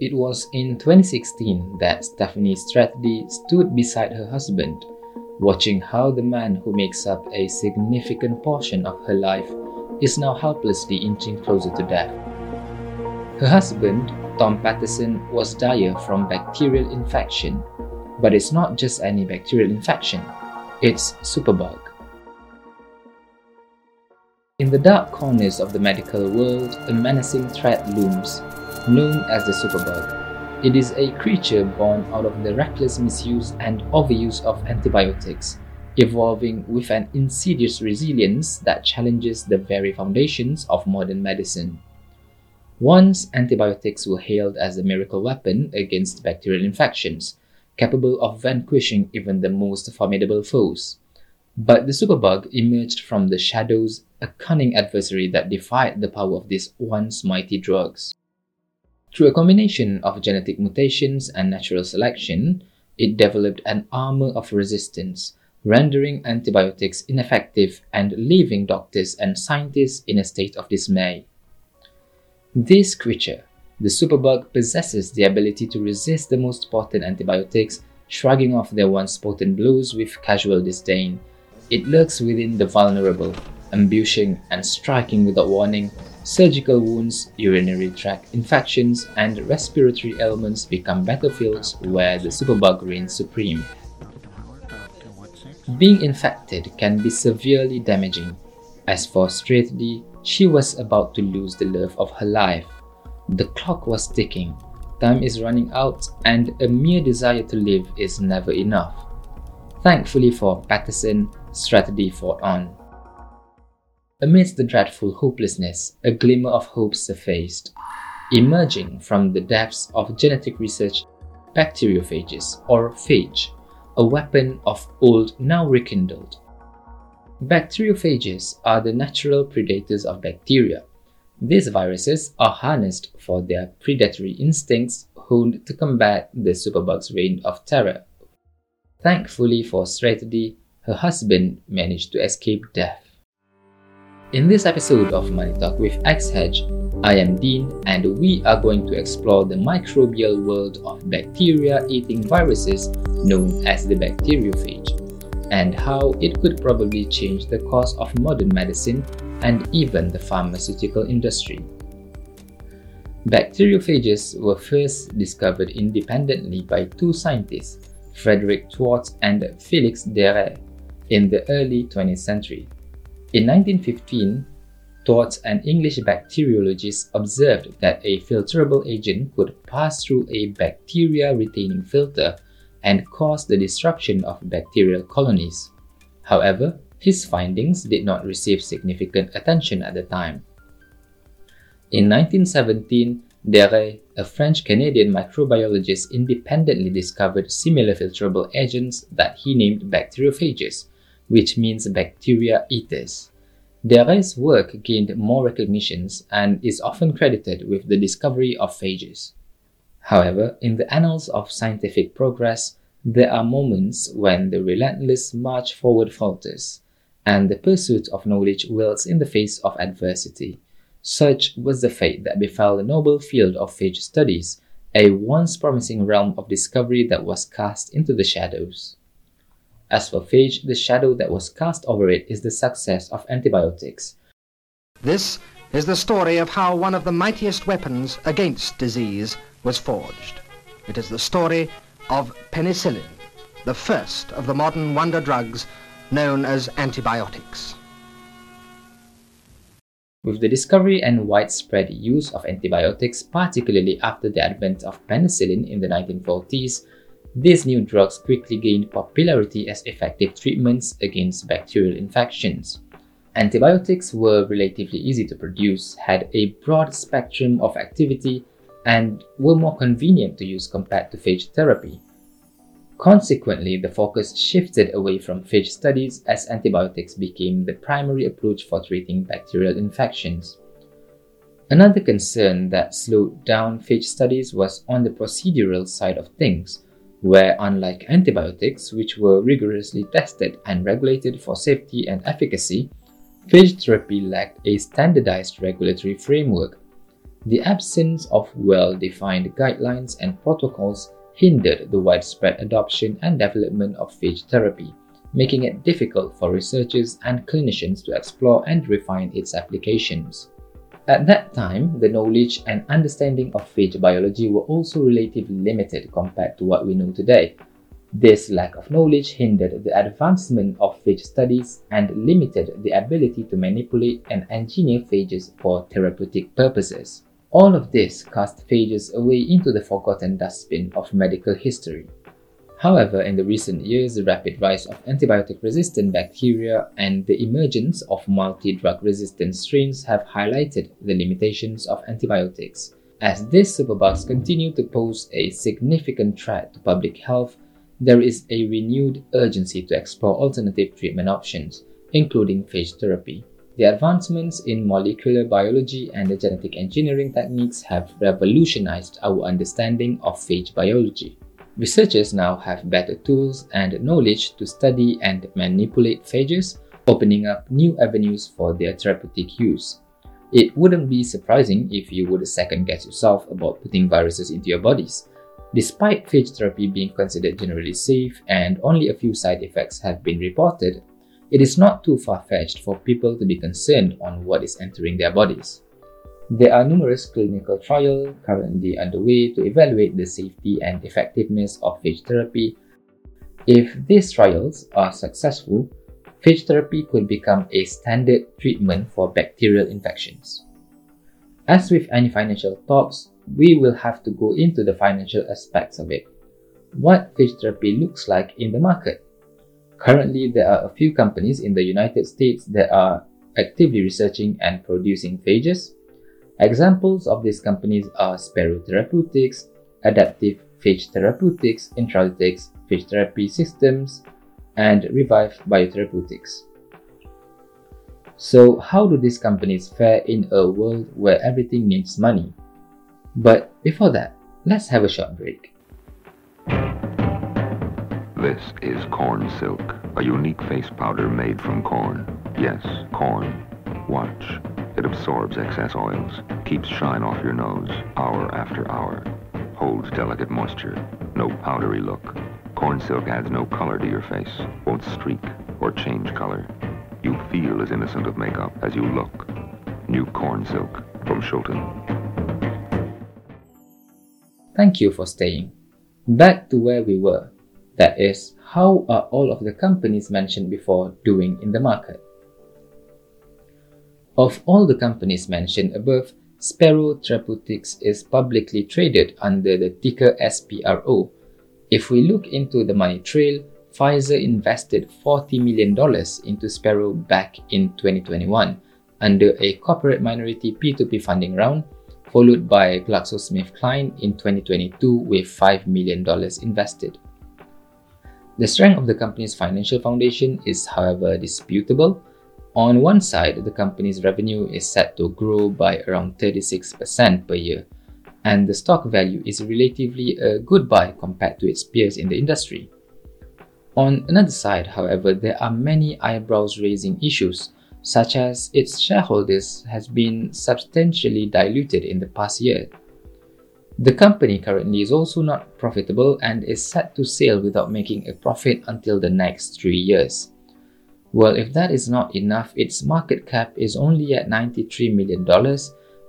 It was in 2016 that Stephanie Strathdee stood beside her husband, watching how the man who makes up a significant portion of her life is now helplessly inching closer to death. Her husband, Tom Patterson, was dire from bacterial infection, but it's not just any bacterial infection, it's superbug. In the dark corners of the medical world, a menacing threat looms, known as the superbug. It is a creature born out of the reckless misuse and overuse of antibiotics, evolving with an insidious resilience that challenges the very foundations of modern medicine. Once, antibiotics were hailed as a miracle weapon against bacterial infections, capable of vanquishing even the most formidable foes. But the superbug emerged from the shadows a cunning adversary that defied the power of these once mighty drugs. Through a combination of genetic mutations and natural selection, it developed an armor of resistance, rendering antibiotics ineffective and leaving doctors and scientists in a state of dismay. This creature, the superbug, possesses the ability to resist the most potent antibiotics, shrugging off their once potent blows with casual disdain. It lurks within the vulnerable, ambushing and striking without warning, surgical wounds, urinary tract infections, and respiratory ailments become battlefields where the superbug reigns supreme. Being infected can be severely damaging. As for Strathdee, she was about to lose the love of her life. The clock was ticking, time is running out, and a mere desire to live is never enough. Thankfully for Patterson, Strathdee fought on. Amidst the dreadful hopelessness, a glimmer of hope surfaced. Emerging from the depths of genetic research, bacteriophages, or phage, a weapon of old now rekindled. Bacteriophages are the natural predators of bacteria. These viruses are harnessed for their predatory instincts honed to combat the superbug's reign of terror. Thankfully for Strathdee, her husband managed to escape death. In this episode of Money Talk with Axehedge, I am Dean and we are going to explore the microbial world of bacteria-eating viruses known as the bacteriophage and how it could probably change the course of modern medicine and even the pharmaceutical industry. Bacteriophages were first discovered independently by two scientists, Frederick Twort and Felix d'Herelle, in the early 20th century. In 1915, Twort an English bacteriologist observed that a filterable agent could pass through a bacteria retaining filter and cause the destruction of bacterial colonies. However, his findings did not receive significant attention at the time. In 1917, d'Herelle, a French Canadian microbiologist, independently discovered similar filterable agents that he named bacteriophages which means bacteria eaters. d'Herelle's work gained more recognitions and is often credited with the discovery of phages. However, in the annals of scientific progress, there are moments when the relentless march forward falters, and the pursuit of knowledge wilts in the face of adversity. Such was the fate that befell the noble field of phage studies, a once promising realm of discovery that was cast into the shadows. As for phage, the shadow that was cast over it is the success of antibiotics. This is the story of how one of the mightiest weapons against disease was forged. It is the story of penicillin, the first of the modern wonder drugs known as antibiotics. With the discovery and widespread use of antibiotics, particularly after the advent of penicillin in the 1940s, these new drugs quickly gained popularity as effective treatments against bacterial infections. Antibiotics were relatively easy to produce, had a broad spectrum of activity, and were more convenient to use compared to phage therapy. Consequently, the focus shifted away from phage studies as antibiotics became the primary approach for treating bacterial infections. Another concern that slowed down phage studies was on the procedural side of things where unlike antibiotics, which were rigorously tested and regulated for safety and efficacy, phage therapy lacked a standardized regulatory framework. The absence of well defined guidelines and protocols hindered the widespread adoption and development of phage therapy, making it difficult for researchers and clinicians to explore and refine its applications. At that time, the knowledge and understanding of phage biology were also relatively limited compared to what we know today. This lack of knowledge hindered the advancement of phage studies and limited the ability to manipulate and engineer phages for therapeutic purposes. All of this cast phages away into the forgotten dustbin of medical history. However, in the recent years, the rapid rise of antibiotic resistant bacteria and the emergence of multi drug resistant strains have highlighted the limitations of antibiotics. As these superbugs continue to pose a significant threat to public health, there is a renewed urgency to explore alternative treatment options, including phage therapy. The advancements in molecular biology and the genetic engineering techniques have revolutionized our understanding of phage biology. Researchers now have better tools and knowledge to study and manipulate phages, opening up new avenues for their therapeutic use. It wouldn't be surprising if you would second guess yourself about putting viruses into your bodies. Despite phage therapy being considered generally safe and only a few side effects have been reported, it is not too far fetched for people to be concerned on what is entering their bodies. There are numerous clinical trials currently underway to evaluate the safety and effectiveness of phage therapy. If these trials are successful, phage therapy could become a standard treatment for bacterial infections. As with any financial talks, we will have to go into the financial aspects of it. What phage therapy looks like in the market. Currently, there are a few companies in the United States that are actively researching and producing phages Examples of these companies are Spero Therapeutics, Adaptive Phage Therapeutics, Intralytix Phage Therapy Systems, and Revive Biotherapeutics. So, how do these companies fare in a world where everything needs money? But before that, let's have a short break. This is corn silk, a unique face powder made from corn. Yes, corn. Watch. It absorbs excess oils, keeps shine off your nose hour after hour, holds delicate moisture, no powdery look. Corn silk adds no color to your face, won't streak or change color. You feel as innocent of makeup as you look. New corn silk from Shulton. Thank you for staying. Back to where we were. That is, how are all of the companies mentioned before doing in the market? Of all the companies mentioned above, Spero Therapeutics is publicly traded under the ticker SPRO. If we look into the money trail, Pfizer invested $40 million into Spero back in 2021 under a corporate minority P2P funding round, followed by GlaxoSmithKline in 2022 with $5 million invested. The strength of the company's financial foundation is, however, disputable on one side, the company's revenue is set to grow by around 36% per year, and the stock value is relatively a good buy compared to its peers in the industry. On another side, however, there are many eyebrows raising issues, such as its shareholders has been substantially diluted in the past year. The company currently is also not profitable and is set to sail without making a profit until the next three years. Well, if that is not enough, its market cap is only at $93 million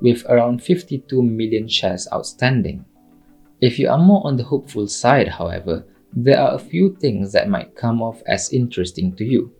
with around 52 million shares outstanding. If you are more on the hopeful side, however, there are a few things that might come off as interesting to you,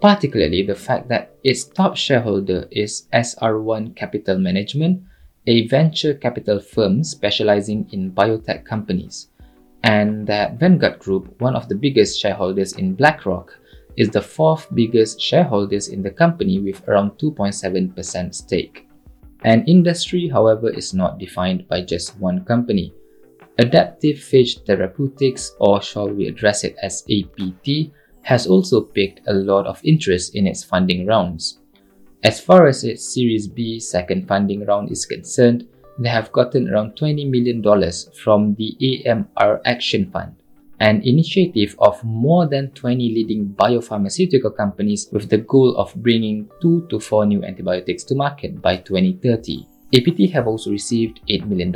particularly the fact that its top shareholder is SR1 Capital Management, a venture capital firm specializing in biotech companies, and that Vanguard Group, one of the biggest shareholders in BlackRock, is the fourth biggest shareholders in the company with around 2.7% stake. An industry, however, is not defined by just one company. Adaptive Phage Therapeutics, or shall we address it as APT, has also picked a lot of interest in its funding rounds. As far as its Series B second funding round is concerned, they have gotten around $20 million from the AMR Action Fund an initiative of more than 20 leading biopharmaceutical companies with the goal of bringing 2 to 4 new antibiotics to market by 2030. APT have also received $8 million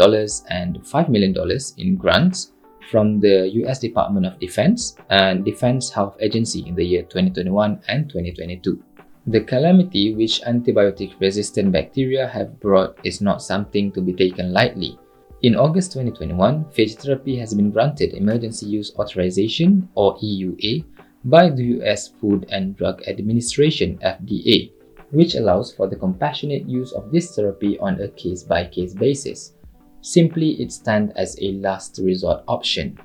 and $5 million in grants from the US Department of Defense and Defense Health Agency in the year 2021 and 2022. The calamity which antibiotic resistant bacteria have brought is not something to be taken lightly. In August 2021, phage therapy has been granted Emergency Use Authorization or EUA by the US Food and Drug Administration FDA, which allows for the compassionate use of this therapy on a case by case basis. Simply, it stands as a last resort option.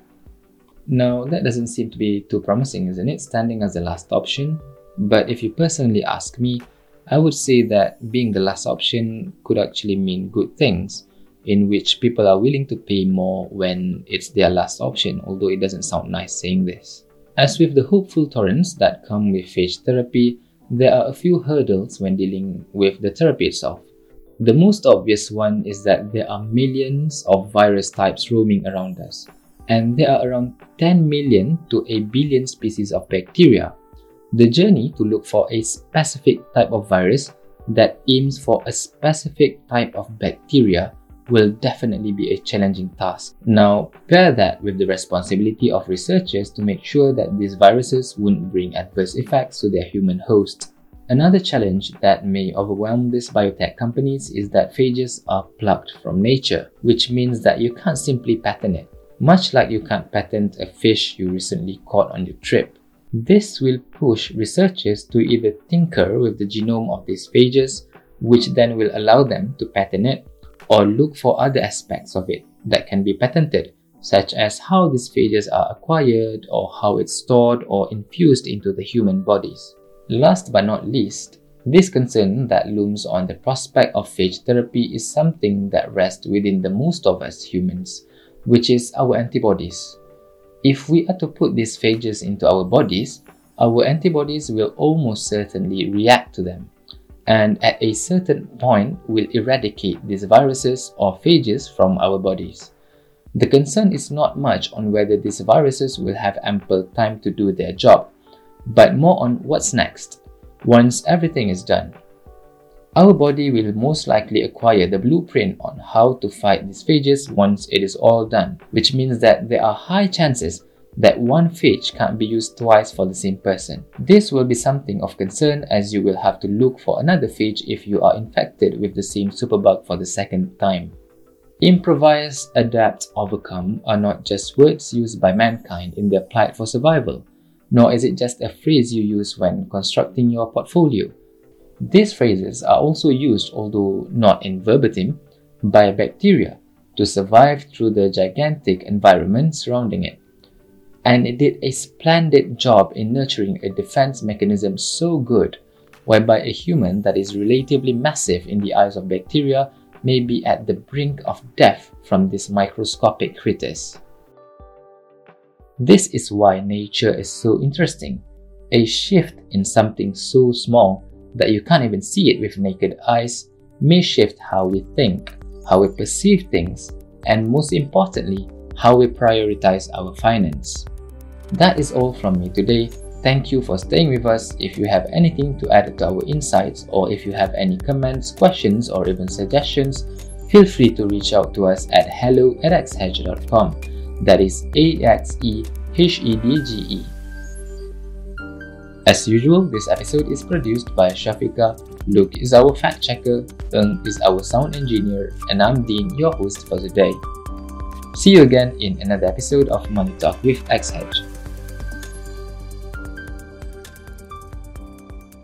Now, that doesn't seem to be too promising, isn't it? Standing as a last option. But if you personally ask me, I would say that being the last option could actually mean good things, in which people are willing to pay more when it's their last option, although it doesn't sound nice saying this. As with the hopeful torrents that come with phage therapy, there are a few hurdles when dealing with the therapy itself. The most obvious one is that there are millions of virus types roaming around us, and there are around 10 million to a billion species of bacteria. The journey to look for a specific type of virus that aims for a specific type of bacteria will definitely be a challenging task. Now, pair that with the responsibility of researchers to make sure that these viruses wouldn't bring adverse effects to their human host. Another challenge that may overwhelm these biotech companies is that phages are plucked from nature, which means that you can't simply patent it, much like you can't patent a fish you recently caught on your trip. This will push researchers to either tinker with the genome of these phages, which then will allow them to patent it, or look for other aspects of it that can be patented, such as how these phages are acquired or how it's stored or infused into the human bodies. Last but not least, this concern that looms on the prospect of phage therapy is something that rests within the most of us humans, which is our antibodies. If we are to put these phages into our bodies, our antibodies will almost certainly react to them, and at a certain point will eradicate these viruses or phages from our bodies. The concern is not much on whether these viruses will have ample time to do their job, but more on what's next once everything is done. Our body will most likely acquire the blueprint on how to fight these phages once it is all done, which means that there are high chances that one phage can't be used twice for the same person. This will be something of concern as you will have to look for another phage if you are infected with the same superbug for the second time. Improvise, adapt, overcome are not just words used by mankind in their plight for survival nor is it just a phrase you use when constructing your portfolio. These phrases are also used, although not in verbatim, by bacteria to survive through the gigantic environment surrounding it. And it did a splendid job in nurturing a defense mechanism so good, whereby a human that is relatively massive in the eyes of bacteria may be at the brink of death from these microscopic critters. This is why nature is so interesting. A shift in something so small that you can't even see it with naked eyes may shift how we think, how we perceive things, and most importantly, how we prioritize our finance. That is all from me today. Thank you for staying with us. If you have anything to add to our insights, or if you have any comments, questions, or even suggestions, feel free to reach out to us at hello at axehedge.com. That is A X E H E D G E. As usual, this episode is produced by Shafika, Luke is our fact checker, Eng is our sound engineer, and I'm Dean, your host for today. See you again in another episode of Money Talk with Axehedge.